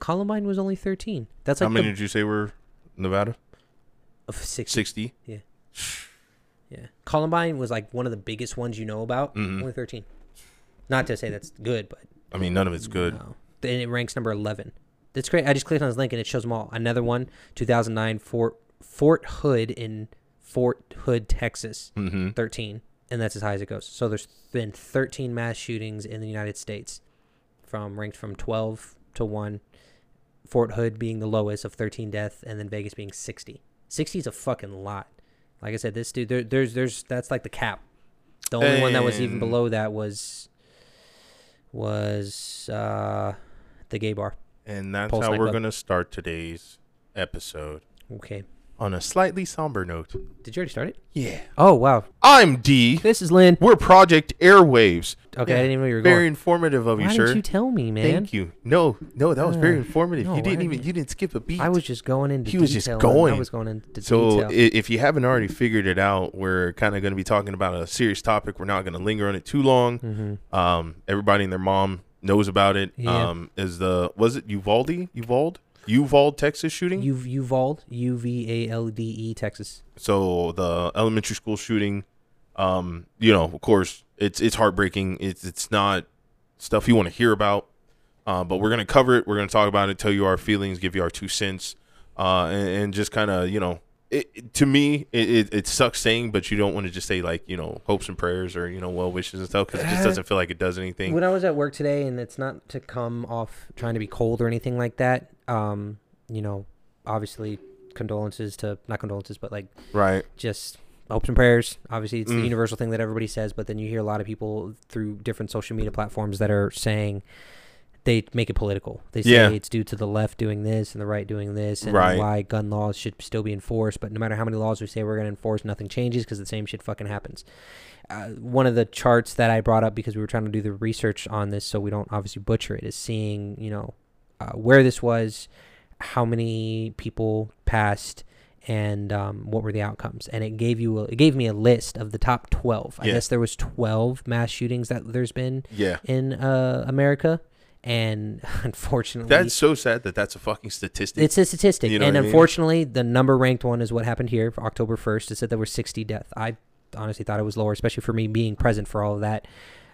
Columbine was only 13. That's How many the did you say were Nevada? of 60. Sixty. Yeah. Columbine was like one of the biggest ones you know about. Mhm. Only 13. Not to say that's good, but I mean, none of it's good. no. Then it ranks number 11. That's great. I just clicked on this link and it shows them all. Another one, 2009 Fort Fort Hood in Fort Hood, Texas, Mm-hmm. 13, and that's as high as it goes. So there's been 13 mass shootings in the United States, from ranked from 12 to one. Fort Hood being the lowest of 13 deaths, and then Vegas being 60. 60 is a fucking lot. Like I said, this dude, there, there's, there's, that's like the cap. The only one that was even below that was, was uh, the gay bar. And that's Pulse how we're nightclub. gonna start today's episode Okay, on a slightly somber note. did you already start it? Yeah. Oh wow, I'm D. this is Lynn. We're Project Airwaves. Okay, I didn't even know you were going. Very going. informative of you, Why sir. didn't you tell me, man? Thank you. No, no, that was very Uh, informative. no, you didn't even you didn't skip a beat. I was just going into. He was just detail, and going. I was going into so detail. if you haven't already figured it out, we're kind of going to be talking about a serious topic. We're not going to linger on it too long. mm-hmm. Um, everybody and their mom knows about it. Yeah. Um, is the was it Uvalde? Uvalde? Uvalde, Texas shooting. U Uvalde, U V A L D E, Texas. so the elementary school shooting. Um, you know, of course, it's it's heartbreaking. It's it's not stuff you want to hear about. Uh, but we're gonna cover it. We're gonna talk about it, tell you our feelings, give you our two cents, uh, and, and just kind of you know, it, it- to me, it, it, it sucks saying, but you don't want to just say like you know hopes and prayers or you know well wishes and stuff because it just doesn't feel like it does anything. When I was at work today, and it's not to come off trying to be cold or anything like that. Um, you know, obviously condolences to not condolences, but like Right. just hopes and prayers. Obviously, it's the Mm. universal thing that everybody says, but then you hear a lot of people through different social media platforms that are saying they make it political. They say Yeah. it's due to the left doing this and the right doing this, and Right. why gun laws should still be enforced. But no matter how many laws we say we're going to enforce, nothing changes because the same shit fucking happens. Uh, one of the charts that I brought up because we were trying to do the research on this, so we don't obviously butcher it, is seeing you know uh, where this was, how many people passed, and um, what were the outcomes. And it gave you a, it gave me a list of the top twelve. I Yeah. guess there was twelve mass shootings that there's been Yeah. in uh, America, and unfortunately, That's so sad that that's a fucking statistic. it's a statistic. You know and what I mean? unfortunately, the number ranked one is what happened here October 1st. It said there were 60 deaths. I honestly thought it was lower, especially for me being present for all of that.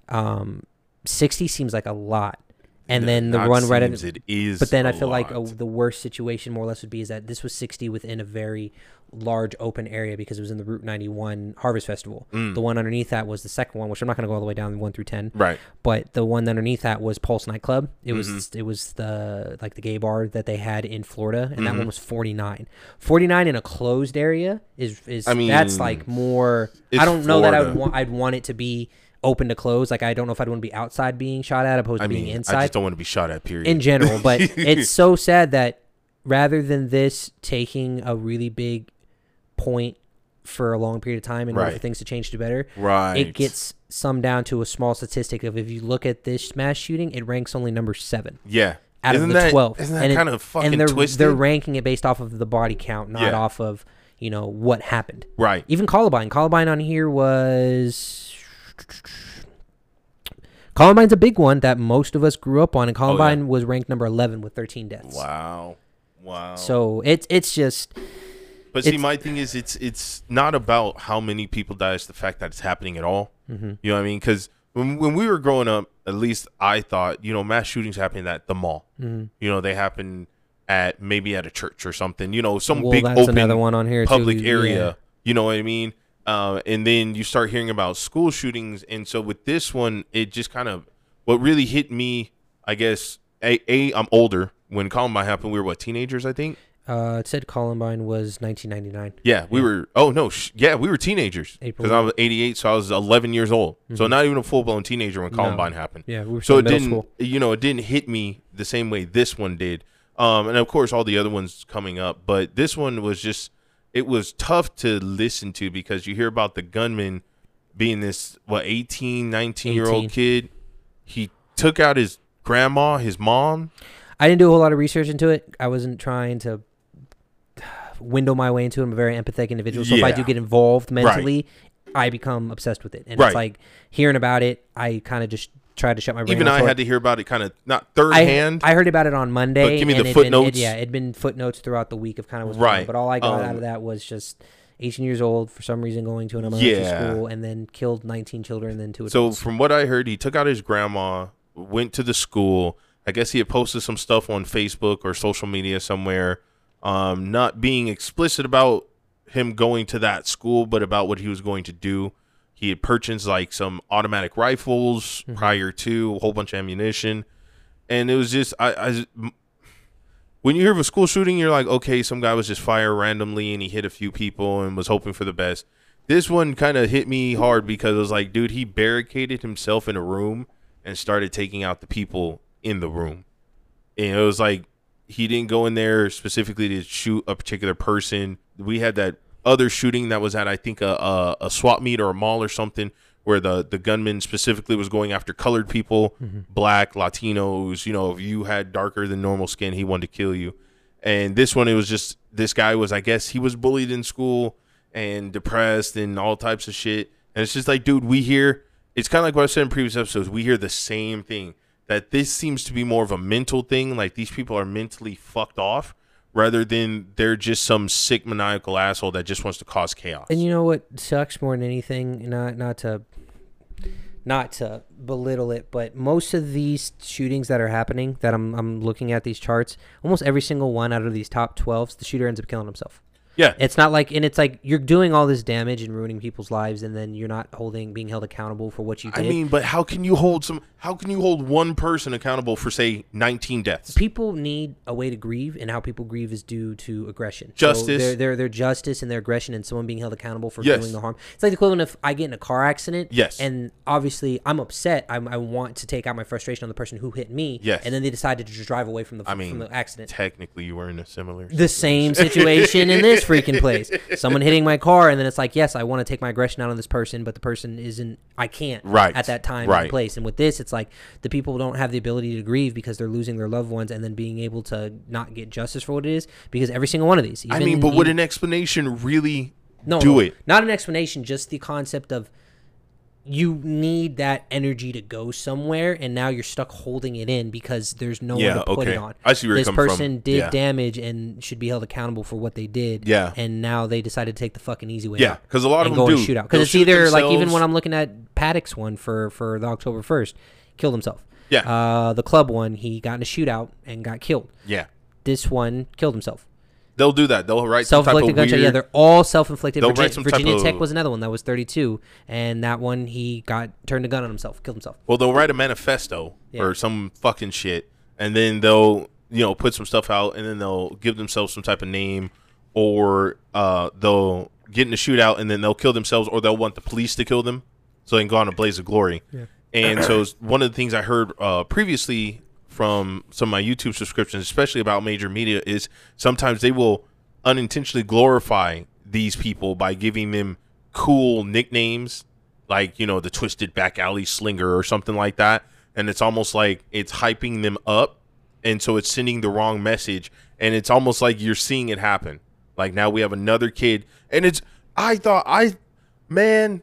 Um, 60 seems like a lot. And then the one right at it is. but then I feel like uh the worst situation, more or less, would be is that this was 60 within a very large open area because it was in the Route 91 Harvest Festival. Mm. The one underneath that was the second one, which I'm not going to go all the way down 1 through 10 right. but the one underneath that was Pulse nightclub. It was Mhm. it was the like the gay bar that they had in Florida, and that Mhm. one was forty nine. Forty nine in a closed area is is I mean, that's like more. I don't know that I would want. I'd want it to be open to close. Like I don't know if I'd want to be outside being shot at opposed I to being inside. I just don't want to be shot at. Period. in general. But it's so sad that rather than this taking a really big point for a long period of time in order for things to change to better, right. it gets summed down to a small statistic of if you look at this mass shooting, it ranks only number seven Yeah. out isn't of the that, twelve. Isn't that and it- kind of fucking and they're twisted? they're ranking it based off of the body count, not Yeah. off of you know what happened. right. Even Columbine, Columbine on here was. Columbine's a big one that most of us grew up on, and Columbine was ranked number eleven with thirteen deaths. Oh, Wow. Wow. So it's it's just but see, my thing is, it's it's not about how many people die; it's the fact that it's happening at all. mhm. You know what I mean? Because when when we were growing up, at least I thought, you know, mass shootings happening at the mall. Mhm. You know, they happen at maybe at a church or something. You know, some well, big open another one on here. public too. area. Yeah. You know what I mean? Uh, and then you start hearing about school shootings, and so with this one, it just kind of what really hit me. I guess a, a I'm older when Columbine happened. We were what teenagers, I think. Uh, it said Columbine was 1999. Yeah, we Yeah. were. Oh no, sh- yeah, we were teenagers because I was 88, so I was 11 years old. So Mhm. not even a full blown teenager when No. Columbine happened. Yeah, we were So it didn't, school. you know, it didn't hit me the same way this one did. Um, and of course, all the other ones coming up, but this one was just, it was tough to listen to because you hear about the gunman being this what 18, 19 year 18. old kid. He took out his grandma, his mom. I didn't do a whole lot of research into it. I wasn't trying to window my way into it. I'm a very empathetic individual. So if I Yeah. do get involved mentally, I become obsessed with it. And Right. it's like hearing about it, I kind of just tried to shut my brain. Even I had it. to hear about it kind of not third I, hand. I heard about it on Monday. give me the it'd been- footnotes. it- yeah, it'd been footnotes throughout the week of kind of what's on, Right. But all I got out Um, of that was just 18 years old for some reason going to an elementary Yeah. school and then killed 19 children and then two So from what I heard, he took out his grandma, went to the school. I guess he had posted some stuff on Facebook or social media somewhere, um, not being explicit about him going to that school, but about what he was going to do. He had purchased like some automatic rifles mm-hmm. prior to a whole bunch of ammunition, and it was just I. when you hear of a school shooting, you're like, okay, some guy was just fired randomly and he hit a few people and was hoping for the best. This one kind of hit me hard because it was like, dude, he barricaded himself in a room and started taking out the people in the room. And it was like he didn't go in there specifically to shoot a particular person. We had that other shooting that was at I think a a, a swap meet or a mall or something where the the gunman specifically was going after colored people, mm-hmm. black, Latinos. You know, if you had darker than normal skin, he wanted to kill you. And this one, it was just this guy was I guess he was bullied in school and depressed and all types of shit. And it's just like, dude, we hear it's kind of like what I said in previous episodes. We hear the same thing that this seems to be more of a mental thing. Like these people are mentally fucked off rather than they're just some sick maniacal asshole that just wants to cause chaos. And you know what sucks more than anything? Not not to not to belittle it, but most of these shootings that are happening that I'm I'm looking at these charts, almost every single one out of these top 12s, the shooter ends up killing himself. yeah, It's not like and it's like you're doing all this damage and ruining people's lives and then you're not holding being held accountable for what you did. I mean, but how can you hold some? How can you hold one person accountable for say 19 deaths? people need a way to grieve, and how people grieve is due to aggression. Justice. So their, their their justice and their aggression, and someone being held accountable for Yes. doing the harm. It's like the equivalent of I get in a car accident. Yes. And obviously, I'm upset. I'm, I want to take out my frustration on the person who hit me. Yes. And then they decided to just drive away from the I mean, from the accident. Technically, you were in a similar. The same situation in this freaking place. Someone hitting my car, and then it's like, yes, I want to take my aggression out on this person, but the person isn't. I can't. Right. At that time Right. and place. And with this, it's like the people don't have the ability to grieve because they're losing their loved ones, and then being able to not get justice for what it is because every single one of these. I mean, but would an explanation really no, do no, it? Not an explanation, just the concept of you need that energy to go somewhere, and now you're stuck holding it in because there's no Yeah, one to put okay. it on. I see where you're this coming from. person did Yeah. damage and should be held accountable for what they did. Yeah. and now they decided to take the fucking easy way. Yeah, because a lot of them go do shoot out. Because it's either like even when I'm looking at Paddock's one for for the October first, killed himself. Yeah. Uh, the club one, he got in a shootout and got killed. yeah, This one killed himself. they'll do that. They'll write some type of Self-inflicted gunshot. weird. Yeah, they're all self-inflicted. They'll Virgi- write some type Virginia Tech of- was another one that was 32, and that one he got turned a gun on himself, killed himself. Well, they'll write a manifesto Yeah. or some fucking shit, and then they'll you know put some stuff out, and then they'll give themselves some type of name, or uh, they'll get in a shootout, and then they'll kill themselves, or they'll want the police to kill them, so they can go on a blaze of glory. And so one of the things I heard uh, previously from some of my YouTube subscriptions, especially about major media, is sometimes they will unintentionally glorify these people by giving them cool nicknames, like you know the twisted back alley slinger or something like that. And it's almost like it's hyping them up, and so it's sending the wrong message. And it's almost like you're seeing it happen. Like now we have another kid, and it's I thought I, man,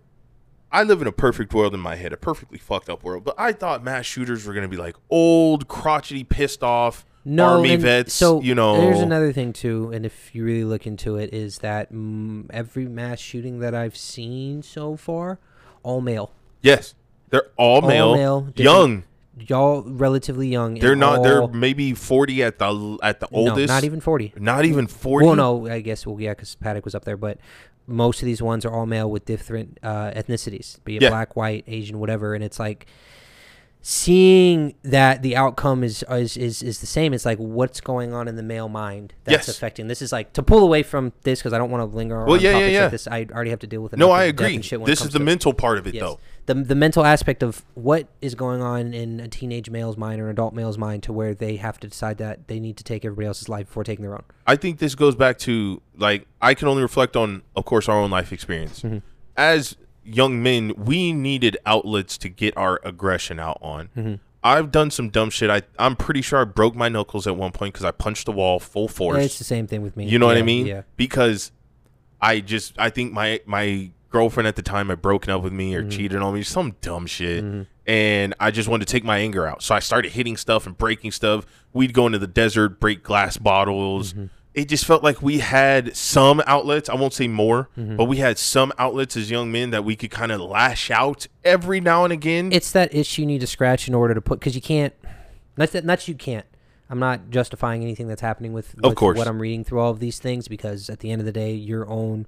I live in a perfect world in my head, a perfectly fucked up world. But I thought mass shooters were gonna be like old, crotchety, pissed off No, army vets. So you know, there's another thing too, and if you really look into it, is that mm, every mass shooting that I've seen so far, all male, yes, they're all male, all male, different- young. y'all relatively young. They're not. They're maybe forty at the at the no, oldest. not even 40. Not even forty. Well, no, I guess well, yeah, because Paddock was up there, but most of these ones are all male with different uh, ethnicities, be it Yeah. black, white, Asian, whatever, and it's like seeing that the outcome is is is, is the same. It's like what's going on in the male mind that's Yes. affecting. This is like to pull away from this because I don't want to linger Well, on yeah, yeah, topics yeah. like this. I already have to deal with No, I agree. and shit when it This is the mental part of it, Yes. though. The, the mental aspect of what is going on in a teenage male's mind or an adult male's mind to where they have to decide that they need to take everybody else's life before taking their own. I think this goes back to like I can only reflect on, of course, our own life experience. Mm-hmm. As young men, we needed outlets to get our aggression out on. Mm-hmm. I've done some dumb shit. I I'm pretty sure I broke my knuckles at one point because I punched the wall full force. It's the same thing with me. You know what I mean? Yeah. Because I just I think my my girlfriend at the time had broken up with me Mm-hmm. or cheated on me, some dumb shit. And I just wanted to take my anger out. So I started hitting stuff and breaking stuff. We'd go into the desert, break glass bottles. Mm-hmm. It just felt like we had some outlets. I won't say more, Mm-hmm. but we had some outlets as young men that we could kind of lash out every now and again. it's that issue you need to scratch in order to put because you can't. that's that not that you can't. I'm not justifying anything that's happening with, Of course. what I'm reading through all of these things because at the end of the day, your own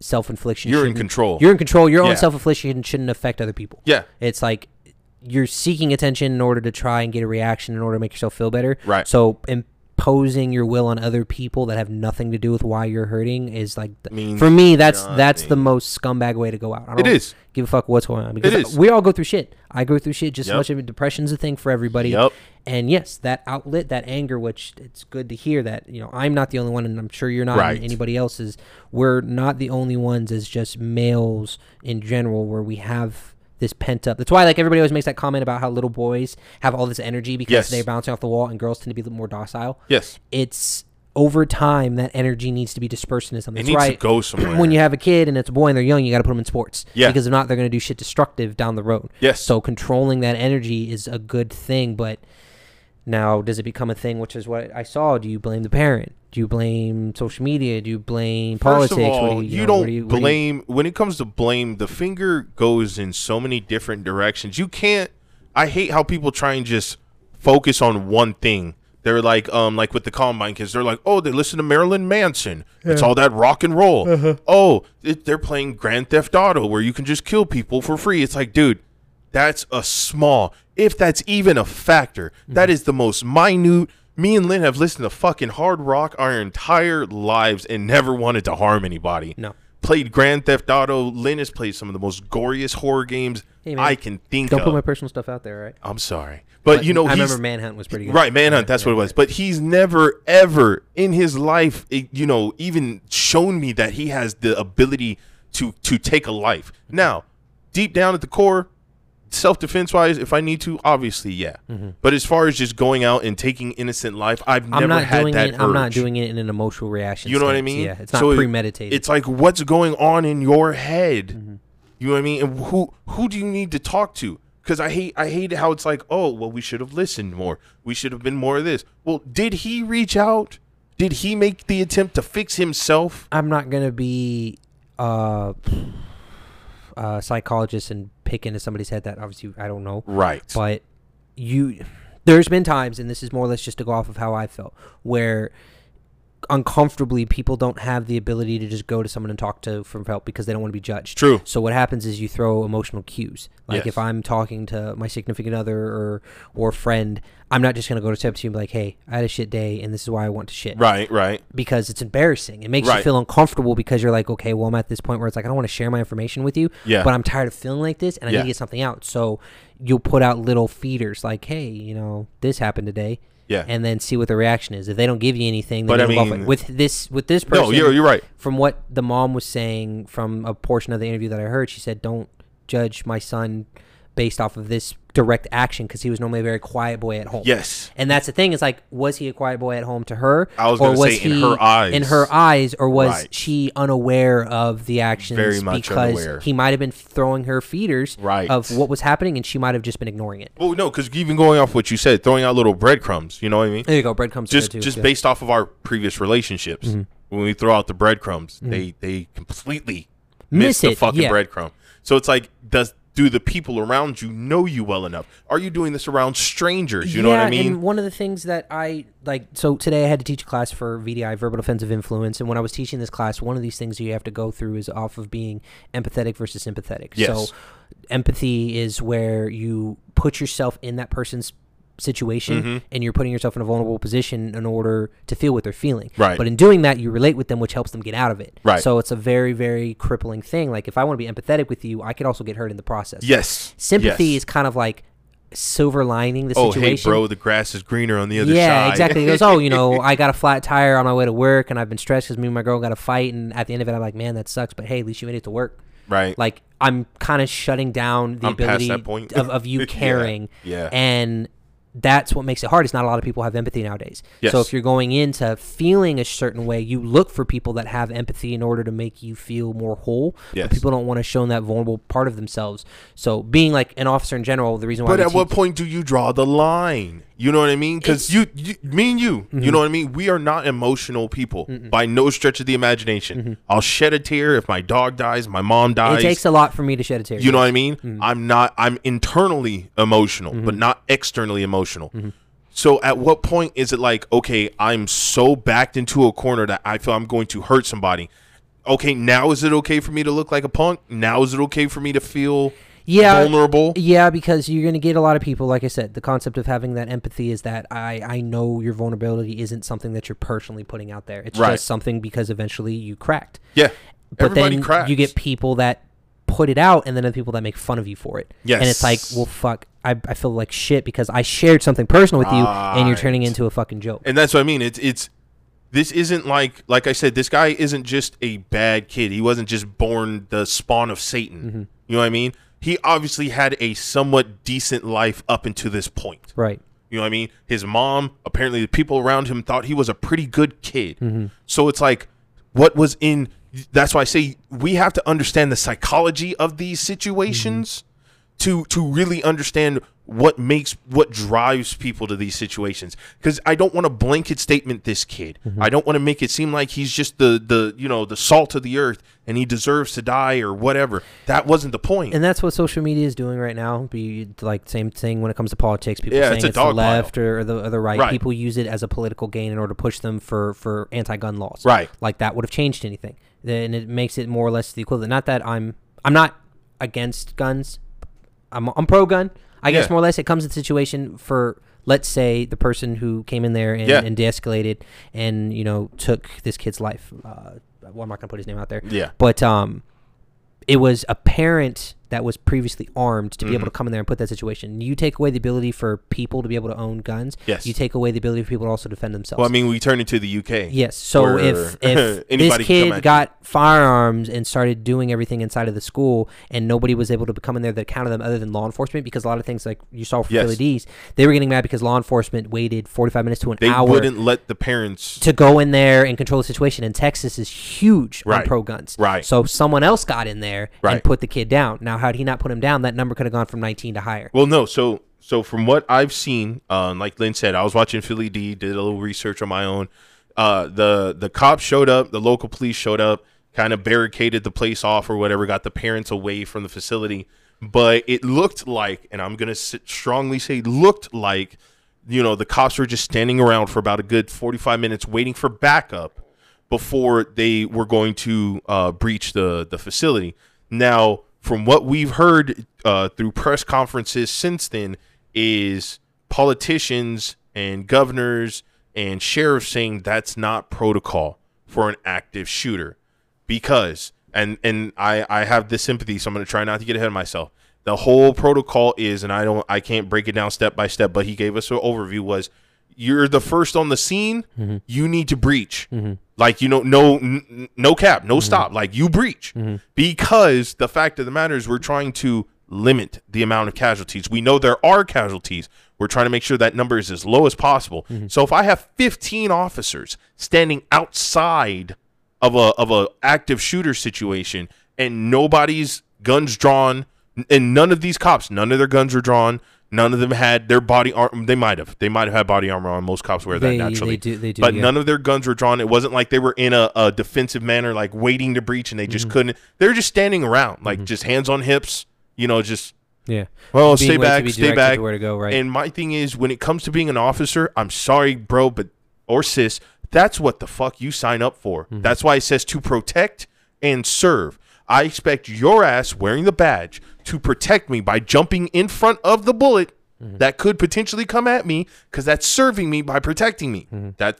self infliction. You're in control. You're in control. Your Yeah. own self infliction shouldn't affect other people. yeah, It's like you're seeking attention in order to try and get a reaction in order to make yourself feel better. Right. So imposing your will on other people that have nothing to do with why you're hurting is like for me that's that's the most scumbag way to go out. I don't is. give a fuck what's going on because is. we all go through shit. I go through shit just as much. Of depression's a thing for everybody. Yep. And yes, that outlet, that anger, which it's good to hear that you know I'm not the only one, and I'm sure you're not. Right. Anybody else is. We're not the only ones as just males in general, where we have this pent up. That's why like everybody always makes that comment about how little boys have all this energy because Yes. they're bouncing off the wall, and girls tend to be a little more docile. Yes. It's over time that energy needs to be dispersed into something. It That's needs right to go somewhere. when you have a kid and it's a boy and they're young, you got to put them in sports. Yeah. Because if not, they're going to do shit destructive down the road. Yes. So controlling that energy is a good thing, but now does it become a thing? Which is what I saw. Do you blame the parent? Do you blame social media? Do you blame politics? First of all, What do you, know, don't what do you- what do you- blame when it comes to blame. The finger goes in so many different directions. You can't. I hate how people try and just focus on one thing. They're like, um, like with the Columbine kids. They're like, oh, they listen to Marilyn Manson. It's all that rock and roll. Uh-huh. Oh, it, they're playing Grand Theft Auto, where you can just kill people for free. It's like, dude, that's a small, if that's even a factor. Mm-hmm. that is the most minute. Me and Lynn have listened to fucking hard rock our entire lives and never wanted to harm anybody. No. Played Grand Theft Auto. Lynn has played some of the most goriest horror games Hey, I can think Don't of. put my personal stuff out there, right? I'm sorry, but, you know I remember Manhunt was pretty good. right. Manhunt, that's what it was. But he's never ever in his life, eh, you know, even shown me that he has the ability to to take a life. Now, deep down at the core, self defense wise, if I need to, obviously, yeah. But as far as just going out and taking innocent life, I've Mm-hmm. I'm never not had doing that it. I'm not doing it in an emotional reaction. You know what I mean? Yeah, it's not So it- premeditated. It's like what's going on in your head. Mm-hmm. You know what I mean? And who who do you need to talk to? Because I hate I hate how it's like, oh, well, we should have listened more. We should have been more of this. Well, did he reach out? Did he make the attempt to fix himself? I'm not gonna be uh, a psychologist and pick into somebody's head that obviously I don't know. Right. But you, there's been times, and this is more or less just to go off of how I felt, where uncomfortably people don't have the ability to just go to someone and talk to for help because they don't want to be judged. True. So what happens is you throw emotional cues. Like Yes. if I'm talking to my significant other or or friend, I'm not just gonna go to step to you and be like, "Hey, I had a shit day, and this is why I want to shit." Right, right. because it's embarrassing. It makes you feel uncomfortable because you're like, okay, well, I'm at this point where it's like I don't want to share my information with you, Yeah. but I'm tired of feeling like this and I need to get something out. So you'll put out little feeders like, hey, you know, this happened today, Yeah. and then see what the reaction is. If they don't give you anything, then But I mean- with this with this person. no, you're you're right. From what the mom was saying from a portion of the interview that I heard, she said, "Don't judge my son based off of this direct action because he was normally a very quiet boy at home." Yes. And that's the thing is like, was he a quiet boy at home to her? I was or was say in he her eyes. In her eyes, or was Right. she unaware of the actions Very much because unaware. he might have been throwing her feeders Right. of what was happening, and she might have just been ignoring it. Well, no, because even going off what you said, throwing out little breadcrumbs. You know what I mean? There you go, breadcrumbs. just too. just Yeah. based off of our previous relationships. Mm-hmm. When we throw out the breadcrumbs, they they completely miss, Miss the fucking yeah. breadcrumb. So it's like, does do the people around you know you well enough? Are you doing this around strangers? You know what I Yeah, mean? And one of the things that I like, so today I had to teach a class for VDI, verbal defensive influence, and when I was teaching this class, one of these things you have to go through is off of being empathetic versus sympathetic. Yes. So, empathy is where you put yourself in that person's situation Mm-hmm. and you're putting yourself in a vulnerable position in order to feel what they're feeling. Right. But in doing that, you relate with them, which helps them get out of it. Right. So it's a very, very crippling thing. Like if I want to be empathetic with you, I could also get hurt in the process. yes. Sympathy yes. is kind of like silver lining the Oh, situation. hey, bro, the grass is greener on the other yeah, side. Yeah, exactly. He goes, oh, you know, I got a flat tire on my way to work, and I've been stressed because me and my girl got a fight, and at the end of it, I'm like, man, that sucks, but hey, at least you made it to work. right. Like I'm kind of shutting down the I'm ability of, of you Yeah, caring, yeah. and that's what makes it hard. Is not a lot of people have empathy nowadays. Yes. So if you're going into feeling a certain way, you look for people that have empathy in order to make you feel more whole. Yes. But people don't want to show that vulnerable part of themselves. So being like an officer in general, the reason why. But at what point do you draw the line? You know what I mean? Because you, you, me and you, Mm-hmm. you know what I mean. We are not emotional people by no stretch of the imagination. I'll shed a tear if my dog dies, my mom dies. Mm-hmm. it takes a lot for me to shed a tear. You know what I mean? Mm-hmm. I'm not. I'm internally emotional, but not externally emotional. Mm-hmm. So at what point is it like, okay, I'm so backed into a corner that I feel I'm going to hurt somebody? Okay, now is it okay for me to look like a punk? Now is it okay for me to feel Yeah. vulnerable? Yeah, because you're going to get a lot of people. Like I said, the concept of having that empathy is that I I know your vulnerability isn't something that you're personally putting out there. It's Right. just something because eventually you cracked. Yeah. But Everybody then cracks. you get people that put it out, and then other people that make fun of you for it. Yes. And it's like, well, fuck. I, I feel like shit because I shared something personal with you, and you're turning into a fucking joke. and that's what I mean. It's it's this isn't like like I said. This guy isn't just a bad kid. He wasn't just born the spawn of Satan. Mm-hmm. You know what I mean? He obviously had a somewhat decent life up until this point. Right. You know what I mean? His mom, apparently, the people around him thought he was a pretty good kid. Mm-hmm. So it's like, what was in? That's why I say we have to understand the psychology of these situations mm-hmm. to to really understand what makes what drives people to these situations. Because I don't want to blanket statement this kid. Mm-hmm. I don't want to make it seem like he's just the the you know the salt of the earth and he deserves to die or whatever. That wasn't the point. And that's what social media is doing right now. Be like same thing when it comes to politics. People Yeah, saying it's it's, the left or, or the or the right. Right. People use it as a political gain in order to push them for for anti-gun laws. Right. Like that would have changed anything. Then it makes it more or less the equivalent. Not that I'm I'm not against guns. I'm I'm pro gun. I guess more or less it comes to the situation for let's say the person who came in there and, Yeah. and de-escalated and you know took this kid's life. Uh, well, I'm not gonna put his name out there. yeah. But um, it was a parent that was previously armed to be Mm-hmm. able to come in there and put that situation. You take away the ability for people to be able to own guns. Yes. You take away the ability for people to also defend themselves. Well, I mean, we turned into the UK. Yes. So if if this can come at kid you. got firearms and started doing everything inside of the school, and nobody was able to come in there that counted them other than law enforcement, because a lot of things like you saw for Yes. Philly D's, they were getting mad because law enforcement waited 45 minutes to an they hour wouldn't let the parents. to go in there and control the situation. And Texas is huge on Right. pro guns. Right. So someone else got in there Right. and put the kid down. Now, had he not put him down, that number could have gone from 19 to higher. Well, no. So, so from what I've seen, uh, like Lynn said, I was watching Philly D, did a little research on my own. Uh, the the cops showed up, the local police showed up, kind of barricaded the place off or whatever, got the parents away from the facility. But it looked like, and I'm gonna strongly say, looked like, you know, the cops were just standing around for about a good 45 minutes waiting for backup before they were going to uh, breach the the facility. Now, from what we've heard uh, through press conferences since then, is politicians and governors and sheriffs saying that's not protocol for an active shooter because and and I I have this sympathy, so I'm going to try not to get ahead of myself. The whole protocol is, and I don't, I can't break it down step by step, but he gave us an overview. Was you're the first on the scene, you need to breach. Like you know, no, n- no cap, no mm-hmm. stop. Like you breach mm-hmm. because the fact of the matter is, we're trying to limit the amount of casualties. We know there are casualties. We're trying to make sure that number is as low as possible. Mm-hmm. So if I have 15 officers standing outside of a of a active shooter situation and nobody's guns drawn and none of these cops none of their guns are drawn none of them had their body armor they might have they might have had body armor on most cops wear that They- naturally they do- they do, but yeah. none of their guns were drawn it wasn't like they were in a, a defensive manner like waiting to breach and they Mm-hmm. just couldn't they were just standing around like just hands on hips you know just Yeah. well Being stay back stay back where to go, right. and my thing is, when it comes to being an officer, I'm sorry, bro, but or sis, that's what the fuck you sign up for. Mm-hmm. That's why it says to protect and serve. I expect your ass wearing the badge to protect me by jumping in front of the bullet Mm-hmm. that could potentially come at me because that's serving me by protecting me. Mm-hmm. That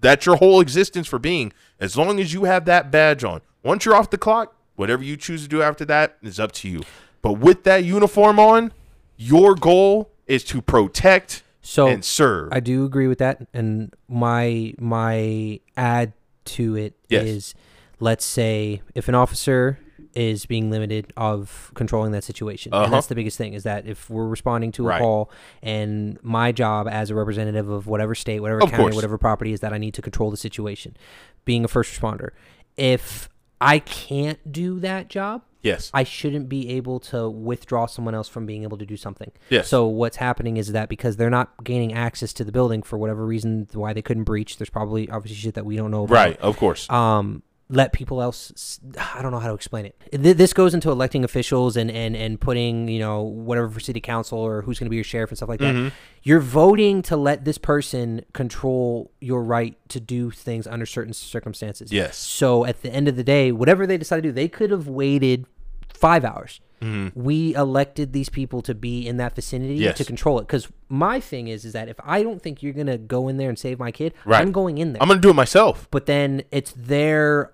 that's your whole existence for being. As long as you have that badge on, once you're off the clock, whatever you choose to do after that is up to you. But with that uniform on, your goal is to protect So and serve. I do agree with that, and my my add to it is, Yes. let's say if an officer is being limited of controlling that situation. Uh-huh. And that's the biggest thing is that if we're responding to a Right. call and my job as a representative of whatever state, whatever Of county, course. whatever property is that I need to control the situation, being a first responder. If I can't do that job, Yes. I shouldn't be able to withdraw someone else from being able to do something. Yes. So what's happening is that because they're not gaining access to the building for whatever reason why they couldn't breach, there's probably obviously shit that we don't know about. Right. Of course. Um let people else i don't know how to explain it. This goes into electing officials and and and putting, you know, whatever for city council or who's going to be your sheriff and stuff like that. Mhm. You're voting to let this person control your right to do things under certain circumstances. Yes. So at the end of the day, whatever they decide to do, they could have waited five hours. Mhm. We elected these people to be in that vicinity Yes. to control it. Because my thing is, is that if I don't think you're gonna go in there and save my kid, Right. I'm going in there. I'm gonna do it myself. but then it's their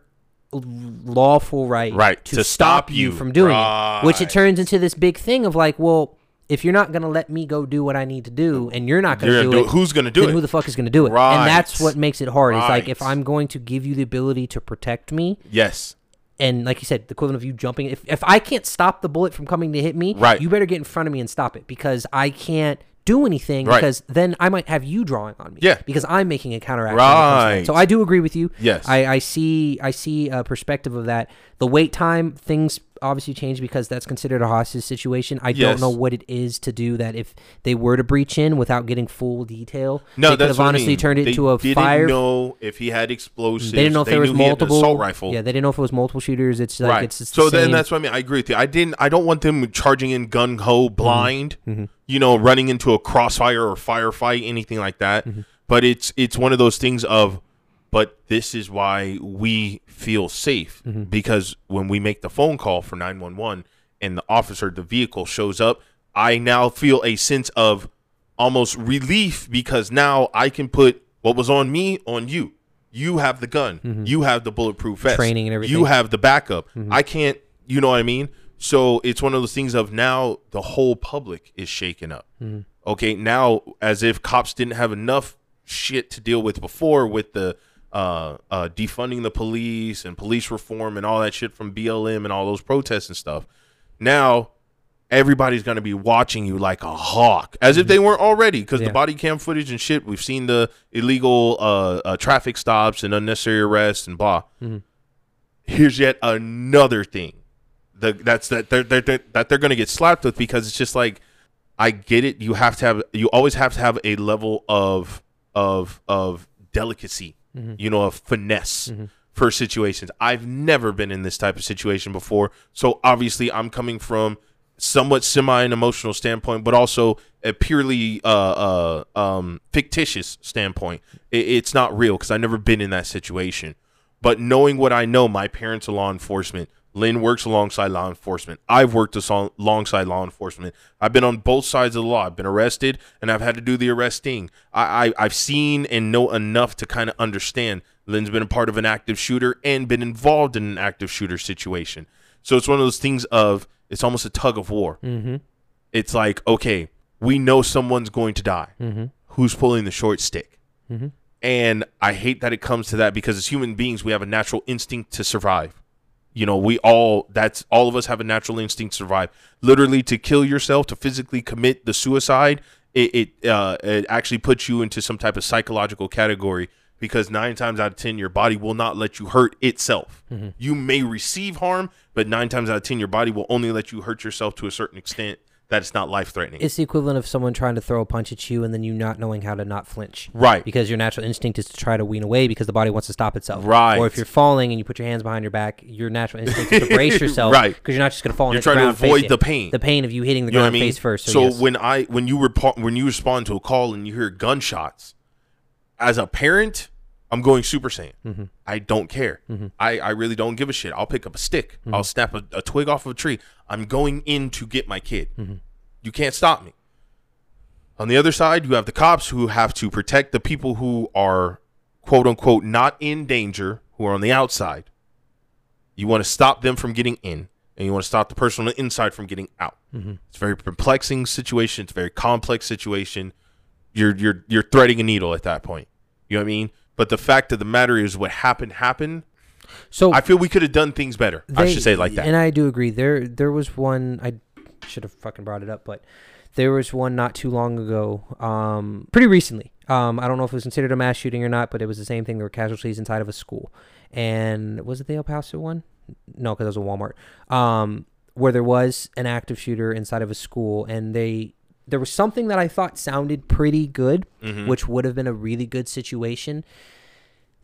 lawful right, Right, to, to stop, stop you from doing it. Which it turns into this big thing of like, well, if you're not gonna let me go do what I need to do, and you're not gonna, do, do it. Who's gonna do then it? who the fuck is gonna do it? And that's what makes it hard. It's like if I'm going to give you the ability to protect me, Yes. and like you said, the equivalent of you jumping. If if I can't stop the bullet from coming to hit me, Right. you better get in front of me and stop it because I can't do anything Right. because then I might have you drawing on me. Yeah. Because I'm making a counteraction. when it comes to that. Right. So I do agree with you. Yes. I, I see I see a perspective of that. The wait time things obviously change because that's considered a hostage situation. I Yes. don't know what it is to do that if they were to breach in without getting full detail. No, they could that's have what I honestly mean. turned it they into a didn't fire. know if he had explosives. they didn't know if there was knew he had an multiple assault rifle. Yeah, they didn't know if it was multiple shooters. It's like right. it's just so the then same. that's what I mean. I agree with you. I didn't. I don't want them charging in gun ho blind. Mm-hmm. You know, running into a crossfire or firefight, anything like that. Mm-hmm. But it's it's one of those things of. But this is why we feel safe Mm-hmm. because when we make the phone call for nine one one and the officer, the vehicle shows up, I now feel a sense of almost relief because now I can put what was on me on you. You have the gun. You have the bulletproof vest. Mm-hmm. Training and everything. You have the backup. I can't. You know what I mean? So it's one of those things of now the whole public is shaken up. Okay, now as if cops didn't have enough shit to deal with before with the uh, uh, defunding the police and police reform and all that shit from BLM and all those protests and stuff. Now everybody's going to be watching you like a hawk, as if they weren't already, because Yeah. the body cam footage and shit. We've seen the illegal uh, uh, traffic stops and unnecessary arrests and blah. Here's yet another thing the, that's that they're, they're, they're- that they're going to get slapped with because it's just like I get it. You have to have you always have to have a level of of of delicacy, you know, of finesse for situations. I've never been in this type of situation before, so obviously I'm coming from somewhat semi an emotional standpoint, but also a purely uh, uh, um, fictitious standpoint. It, it's not real because I've never been in that situation. But knowing what I know, my parents are law enforcement. Lynn works alongside law enforcement. I've worked alongside law enforcement. I've been on both sides of the law. I've been arrested and I've had to do the arresting. I, I I've seen and know enough to kind of understand. Lynn's been a part of an active shooter and been involved in an active shooter situation. So it's one of those things of it's almost a tug of war. Mm-hmm. It's like okay, we know someone's going to die. Mm-hmm. Who's pulling the short stick? Mhm. And I hate that it comes to that because as human beings, we have a natural instinct to survive. You know, we all that's all of us have a natural instinct to survive. Literally, to kill yourself, to physically commit the suicide, it it, uh, it actually puts you into some type of psychological category because nine times out of ten, your body will not let you hurt itself. You may receive harm, but nine times out of ten, your body will only let you hurt yourself to a certain extent that it's not life threatening. It's the equivalent of someone trying to throw a punch at you and then you not knowing how to not flinch. Right. Because your natural instinct is to try to wean away because the body wants to stop itself. Right. Or if you're falling and you put your hands behind your back, your natural instinct is to brace yourself. Right. Because you're not just going to fall You're trying to avoid the pain. The pain of you hitting the You what I ground mean? face first. So, So, yes. when I when you repo- when you respond to a call and you hear gunshots, as a parent, I'm going Super Saiyan. Mm-hmm. I don't care. Mm-hmm. I, I really don't give a shit. I'll pick up a stick. Mm-hmm. I'll snap a, a twig off of a tree. I'm going in to get my kid. Mm-hmm. You can't stop me. On the other side, you have the cops who have to protect the people who are quote unquote not in danger, who are on the outside. You want to stop them from getting in, and you want to stop the person on the inside from getting out. It's a very perplexing situation. It's a very complex situation. You're you're you're threading a needle at that point. You know what I mean? But the fact of the matter is, what happened happened. So I feel we could have done things better. I should say it like that. And I do agree. There there was one I should have fucking brought it up, but there was one not too long ago, um, pretty recently. Um, I don't know if it was considered a mass shooting or not, but it was the same thing. There were casualties inside of a school, and was it the El Paso one? No, because it was a Walmart. Um, where there was an active shooter inside of a school, and they there was something that I thought sounded pretty good, Mhm. which would have been a really good situation.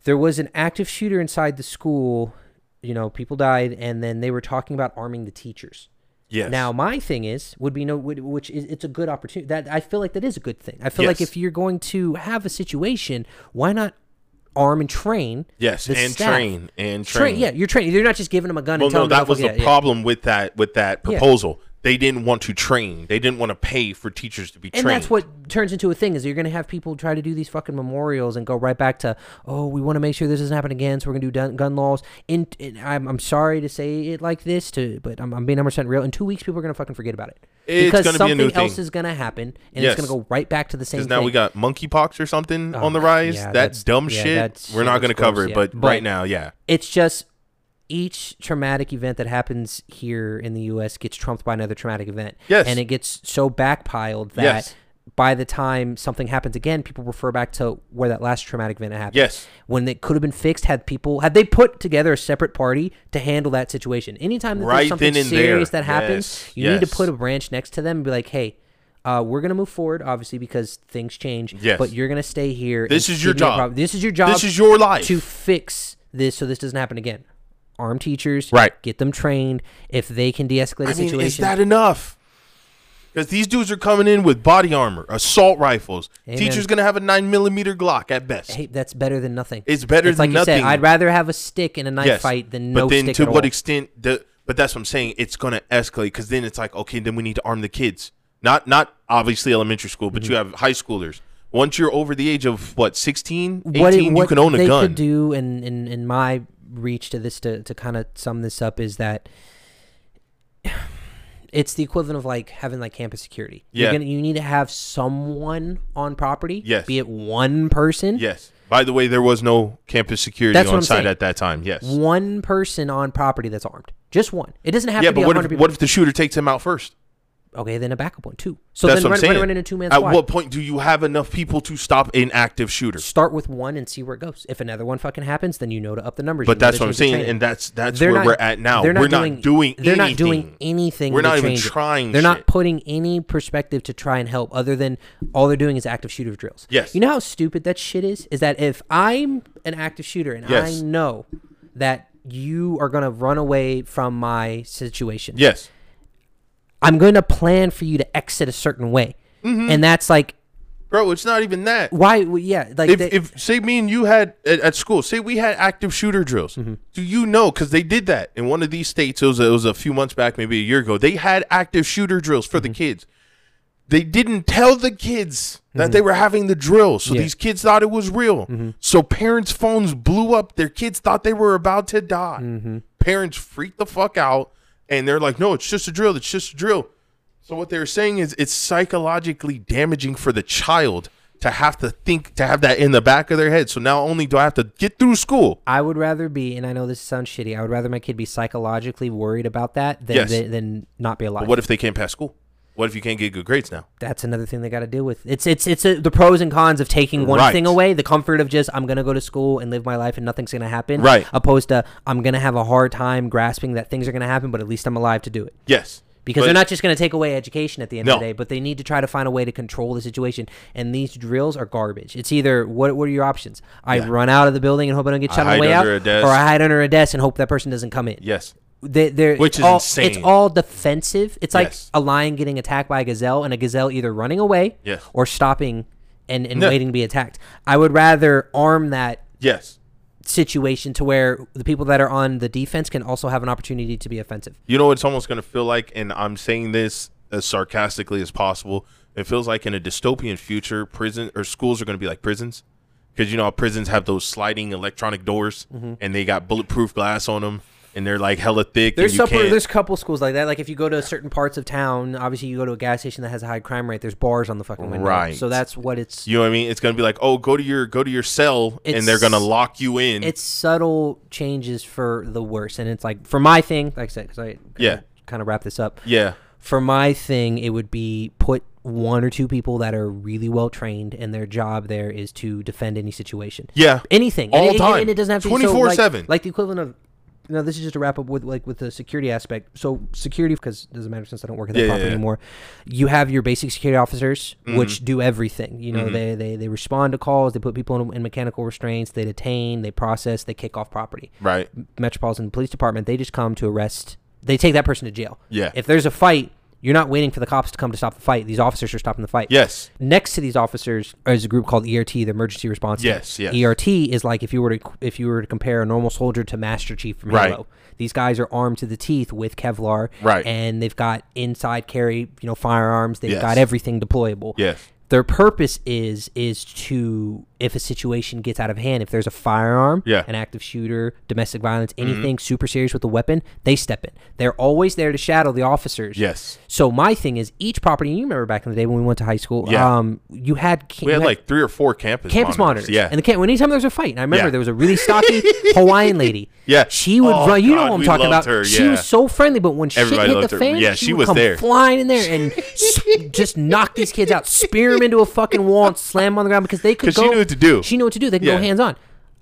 There was an active shooter inside the school. You know, people died, and then they were talking about arming the teachers. yes. Now, my thing is, would be no, which is it's a good opportunity. That I feel like that is a good thing. I feel like if you're going to have a situation, why not arm and train? yes, and staff. train and Train, train. yeah, you're training. You're not just giving them a gun Well, and telling no, them that was the. Yeah. problem with that with that Yeah. They didn't want to train. They didn't want to pay for teachers to be And trained. And that's what turns into a thing is you're going to have people try to do these fucking memorials and go right back to, oh, we want to make sure this doesn't happen again, so we're going to do gun, laws. In, in I'm, I'm sorry to say it like this, to but I'm, I'm being 100% real. In two weeks, people are going to fucking forget about it. It's because be something new else is going to happen, and Yes. it's going to go right back to the same Because thing. now we got monkeypox or something Oh, on the ah, rise. yeah, that that's- dumb yeah, shit. that's- We're yeah, not going to cover it, but, But- right now, yeah. it's just each traumatic event that happens here in the U.S. gets trumped by another traumatic event. Yes. And it gets so backpiled that Yes. by the time something happens again, people refer back to where that last traumatic event happened. Yes. When it could have been fixed, had people had they put together a separate party to handle that situation. Anytime that Right there's something serious there. that happens, Yes. you need to put a branch next to them and be like, hey. Uh, we're gonna move forward, obviously, because things change. Yes. But you're gonna stay here. This is your give me a job. This is your job This is your life. to fix this so this doesn't happen again. Arm teachers, Right. Get them trained. If they can de-escalate a I mean, situation, is that enough? Because these dudes are coming in with body armor, assault rifles. Hey, Teacher's gonna have a nine millimeter Glock at best. hey, that's better than nothing. It's better it's like than you said. nothing. I'd rather have a stick in a knife Yes. fight than no but then stick to at what all. extent? The, but that's what I'm saying. It's gonna escalate because then it's like, okay, then we need to arm the kids. Not not obviously elementary school, but Mm-hmm. you have high schoolers. Once you're over the age of what 16, 18, what, it- you can own a they gun. could do, and in, in my reach to this to, to kind of sum this up is that it's the equivalent of like having like campus security. You're Yeah. gonna, you need to have someone on property. Yes. Be it one person. Yes. By the way, there was no campus security That's on site saying. at that time. Yes. One person on property that's armed. Just one. It doesn't have Yeah, to be but what 100 if, people. what if the shooter takes him out first? Okay, then a backup one too. So That's then what I'm run, run, saying. run in a two man At squad. what point do you have enough people to stop an active shooter? Start with one and see where it goes. If another one fucking happens, then you know to up the numbers. But You know that's to what I'm change the saying, training. and that's that's They're where not- we're at now. they're We're not doing. They're not doing anything. anything. We're to not even change it. trying They're shit. not putting any perspective to try and help, other than all they're doing is active shooter drills. Yes. You know how stupid that shit is. Is that if I'm an active shooter and Yes. I know that you are gonna run away from my situation, Yes. I'm going to plan for you to exit a certain way, Mm-hmm. and that's like Bro, it's not even that. why? Yeah, like If, they- if say me and you had at, at school, say we had active shooter drills, Mm-hmm. do you know? Because they did that in one of these states. It was it was a few months back, maybe a year ago. They had active shooter drills for the Mm-hmm. kids. They didn't tell the kids that they were having the drill, so Mm-hmm. Yeah. Mm-hmm. these kids thought it was real. So parents' phones blew up. Their kids thought they were about to die. Mm-hmm. Parents freaked the fuck out, and they're like, "No, it's just a drill. It's just a drill." So what they're saying is it's psychologically damaging for the child to have to think to have that in the back of their head. So now only do I have to get through school. I would rather be, and I know this sounds shitty. I would rather my kid be psychologically worried about that than Yes. than, than not be alive. But what if they can't pass school? What if you can't get good grades now? That's another thing they got to deal with. It's it's it's a, the pros and cons of taking one Right. thing away, the comfort of just I'm gonna go to school and live my life and nothing's gonna happen, Right. Opposed to I'm gonna have a hard time grasping that things are gonna happen, but at least I'm alive to do it. Yes. Because But- they're not just going to take away education at the end of the day, but they need to try to find a way to control the situation. And these drills are garbage. It's either what what are your options? I Yeah. run out of the building and hope I don't get shot on the way out, a desk. or I hide under a desk and hope that person doesn't come in. Yes. They, they're, Which it's is all, insane. It's all defensive. It's like Yes. a lion getting attacked by a gazelle, and a gazelle either running away Yes. or stopping and, and No. waiting to be attacked. I would rather arm that Yes. situation to where the people that are on the defense can also have an opportunity to be offensive. You know it's almost going to feel like, and I'm saying this as sarcastically as possible. It feels like in a dystopian future, prison or schools are going to be like prisons, because you know how prisons have those sliding electronic doors, Mm-hmm. and they got bulletproof glass on them. And they're like hella thick. There's couple, there's a couple schools like that. Like if you go to certain parts of town, obviously you go to a gas station that has a high crime rate. There's bars on the fucking window. Right. So that's what it's. you know what I mean? It's gonna be like, oh, go to your go to your cell, and they're gonna lock you in. It's subtle changes for the worse, and it's like for my thing, like I said, because I Yeah. kind of wrap this up. yeah, For my thing, it would be put one or two people that are really well trained, and their job there is to defend any situation. yeah, anything All and, it- time. and it doesn't have to be so, like- 24/7. like the equivalent of know this is just to wrap up with like with the security aspect so security because doesn't matter since i don't work at that Yeah, property yeah. anymore you have your basic security officers Mm-hmm. which do everything you know they, they they respond to calls they put people in, in mechanical restraints they detain they process they kick off property right. metropolitan police department they just come to arrest they take that person to jail Yeah. if there's a fight you're not waiting for the cops to come to stop the fight these officers are stopping the fight Yes. next to these officers is a group called ERT, the Emergency Response Team. Yes, yes. ERT is like if you were to if you were to compare a normal soldier to Master Chief from Right. Halo. These guys are armed to the teeth with Kevlar, Right. And they've got inside carry, you know, firearms. They've Yes. got everything deployable. Yes. Their purpose is is to if a situation gets out of hand, if there's a firearm, Yeah. Mm-hmm. an active shooter, domestic violence, anything super serious with a weapon, they step in. They're always there to shadow the officers. Yes. So my thing is each property. You remember back in the day when we went to high school? Yeah. Um, you had We had you like three or four campus campus monitors. Yeah. And the camp, anytime there was a fight, and I remember Yeah. there was a really stocky Hawaiian lady. Yeah. She would Oh, run. You know God, what I'm talking about. her, She yeah. was so friendly, but when Everybody shit hit the her. fan, Yeah, she, she would was come there. flying in there and s- just knock these kids out, spear them into a fucking wall, and slam them on the ground because they could go. She knew what to do. She knew what to do. They can Yeah. go hands on.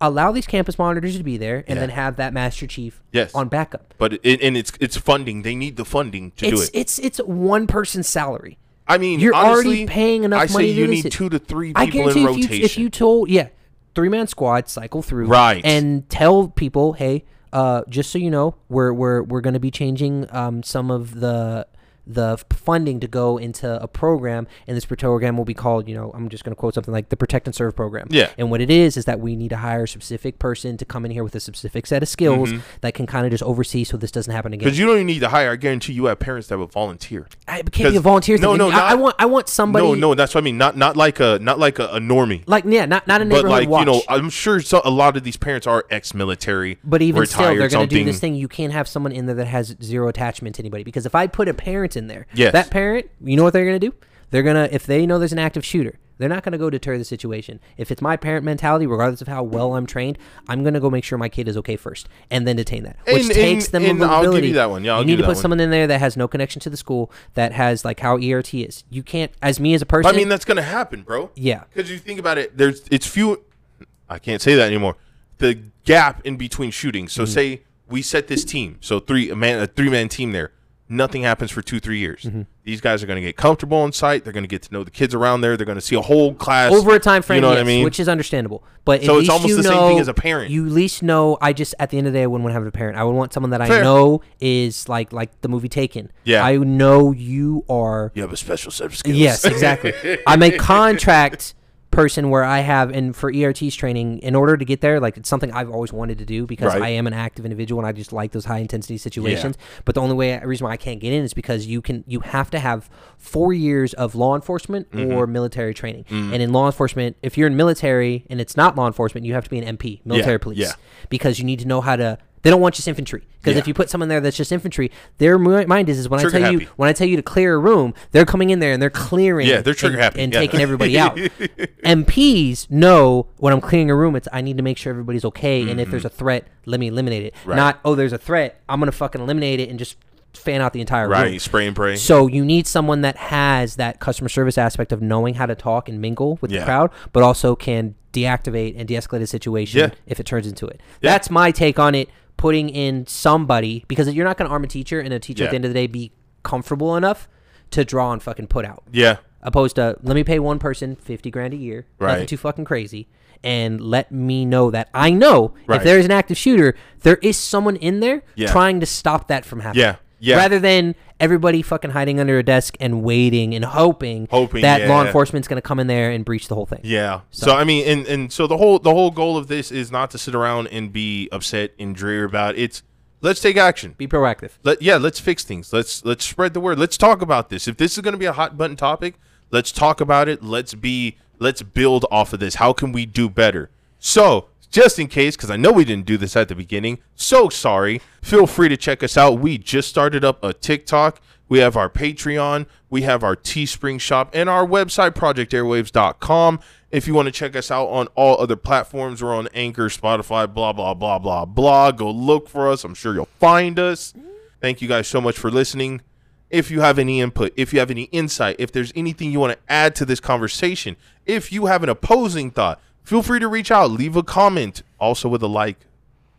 Allow these campus monitors to be there, and then have that master chief Yes. on backup. But it, and it's it's funding. They need the funding to do It's it. it's it's one person's salary. I mean, You're honestly, already paying enough I say money to you need two to three I people guarantee in if you, rotation. if you told yeah, three man squad cycle through Right. and tell people, hey, uh, just so you know, we're we're we're going to be changing um, some of the the funding to go into a program, and this program will be called, you know, I'm just going to quote something like the Protect and Serve program. Yeah. And what it is is that we need to hire a specific person to come in here with a specific set of skills that can kind of just oversee so this doesn't happen again. because Mm-hmm. you don't even need to hire. I guarantee you have parents that would volunteer. I, it can't be a volunteer thing. no, no, I, I want I want somebody. no, no, that's what I mean. Not not like a not like a, a normie. Like yeah, not not a But neighborhood like watch. you know, I'm sure so, a lot of these parents are ex-military. But even retired, still, they're going to do this thing. You can't have someone in there that has zero attachment to anybody. Because if I put a parent in there, Yes. that parent, you know what they're going to do? They're going to, if they know there's an active shooter, they're not going to go deter the situation. If it's my parent mentality, regardless of how well I'm trained, I'm going to go make sure my kid is okay first and then detain that. Which And- takes and- them and a I'll give you that one. Yeah, I'll you need to put one. someone in there that has no connection to the school, that has like how ERT is. You can't, as me as a person. I mean, that's gonna happen, bro. Yeah. Because you think about it, there's it's few. I can't say that anymore. The gap in between shootings. Mm-hmm. So say we set this team, so three a man a three man team there. Nothing happens for two three years. Mm-hmm. These guys are going to get comfortable on site. They're going to get to know the kids around there. They're going to see a whole class over a time frame, You know what I mean? which is understandable. But So it's almost the same thing as a parent. You at least know. I just at the end of the day, I wouldn't want to have a parent. I would want someone that I know is like like the movie Taken. Yeah. I know you are. you have a special set of skills. Yes, exactly. I'm a contract person where I have, and for ERT's training, in order to get there, like it's something I've always wanted to do because Right. I am an active individual and I just like those high intensity situations. But the only way, reason why I can't get in is because you can, you have to have four years of law enforcement Mm-hmm. or military training. Mm. And in law enforcement, if you're in military and it's not law enforcement, you have to be an MP, military police, yeah. because you need to know how to. They don't want just infantry because Yeah. if you put someone there that's just infantry, their mind is is when Trigger I tell you when I tell you to clear a room, they're coming in there and they're clearing. Yeah, they're trigger and, happy, and yeah. taking everybody out. MPs know when I'm clearing a room, it's I need to make sure everybody's okay, and if there's a threat, let me eliminate it. Mm-hmm. Right. Not oh, there's a threat, I'm gonna fucking eliminate it and just fan out the entire room. Right. Spray and pray. So you need someone that has that customer service aspect of knowing how to talk and mingle with Yeah. the crowd, but also can deactivate and de-escalate a situation Yeah. if it turns into it. Yeah. That's my take on it. Putting in somebody because you're not going to arm a teacher, and a teacher Yeah. at the end of the day be comfortable enough to draw and fucking put out yeah. opposed to let me pay one person 50 grand a year nothing too fucking crazy and let me know that i know Right. if there is an active shooter there is someone in there Yeah. trying to stop that from happening Yeah. Yeah. rather than everybody fucking hiding under a desk and waiting and hoping, Hoping, that law enforcement's going to come in there and breach the whole thing Yeah. So, I mean, and and so the whole the whole goal of this is not to sit around and be upset and dreary about it. It's let's take action. be proactive Let yeah, let's fix things. Let's let's spread the word. Let's talk about this. If this is going to be a hot button topic, let's talk about it. Let's be let's build off of this. How can we do better? So, just in case, because I know we didn't do this at the beginning. So sorry. Feel free to check us out. We just started up a TikTok. We have our Patreon, we have our Teespring shop, and our website, projectairwaves.com. If you want to check us out on all other platforms, we're on Anchor, Spotify, blah, blah, blah, blah, blah. Go look for us. I'm sure you'll find us. Thank you guys so much for listening. If you have any input, if you have any insight, if there's anything you want to add to this conversation, if you have an opposing thought, feel free to reach out, leave a comment, also with a like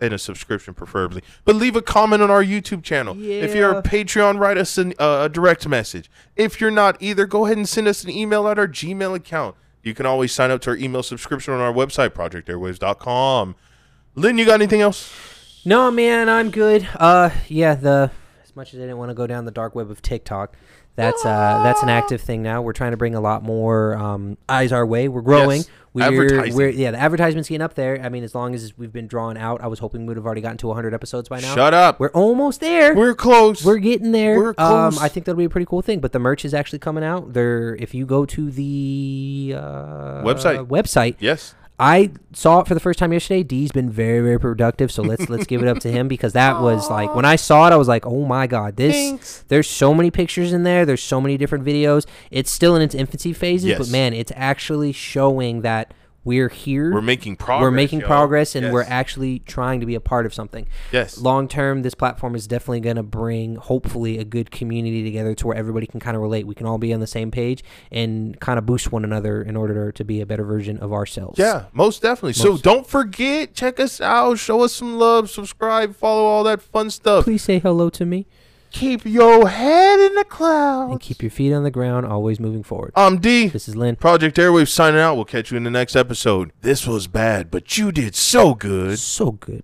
and a subscription preferably. But leave a comment on our YouTube channel. If you're a Patreon, write us an, uh, a direct message. If you're not either, go ahead and send us an email at our Gmail account. You can always sign up to our email subscription on our website, projectairwaves.com. Lynn, you got anything else? No, man, I'm good. Uh, yeah, the as much as I didn't want to go down the dark web of TikTok, that's uh that's an active thing now. We're trying to bring a lot more um eyes our way. We're growing. Yes, We're, advertising. we're yeah, the advertisement's getting up there. I mean, as long as we've been drawn out, I was hoping we'd have already gotten to 100 episodes by now. Shut up. We're almost there. We're close. We're getting there. We're Um, close. I think that'll be a pretty cool thing. But the merch is actually coming out. There, if you go to the uh, Website. website, yes. I saw it for the first time yesterday. D's been very, very productive. So let's let's give it up to him because that was like when I saw it, I was like, oh my god, this. Thanks. There's so many pictures in there. There's so many different videos. It's still in its infancy phases, Yes. but man, it's actually showing that we're here. We're making progress. We're making yo. progress, and we're actually trying to be a part of something Yes. long term this platform is definitely going to bring hopefully a good community together to where everybody can kind of relate we can all be on the same page and kind of boost one another in order to be a better version of ourselves Yeah, most definitely. So don't forget, check us out, show us some love, subscribe, follow all that fun stuff. please say hello to me Keep your head in the clouds. and keep your feet on the ground always moving forward I'm D. this is lynn Project Airwaves signing out. We'll catch you in the next episode. This was bad, but you did so good. so good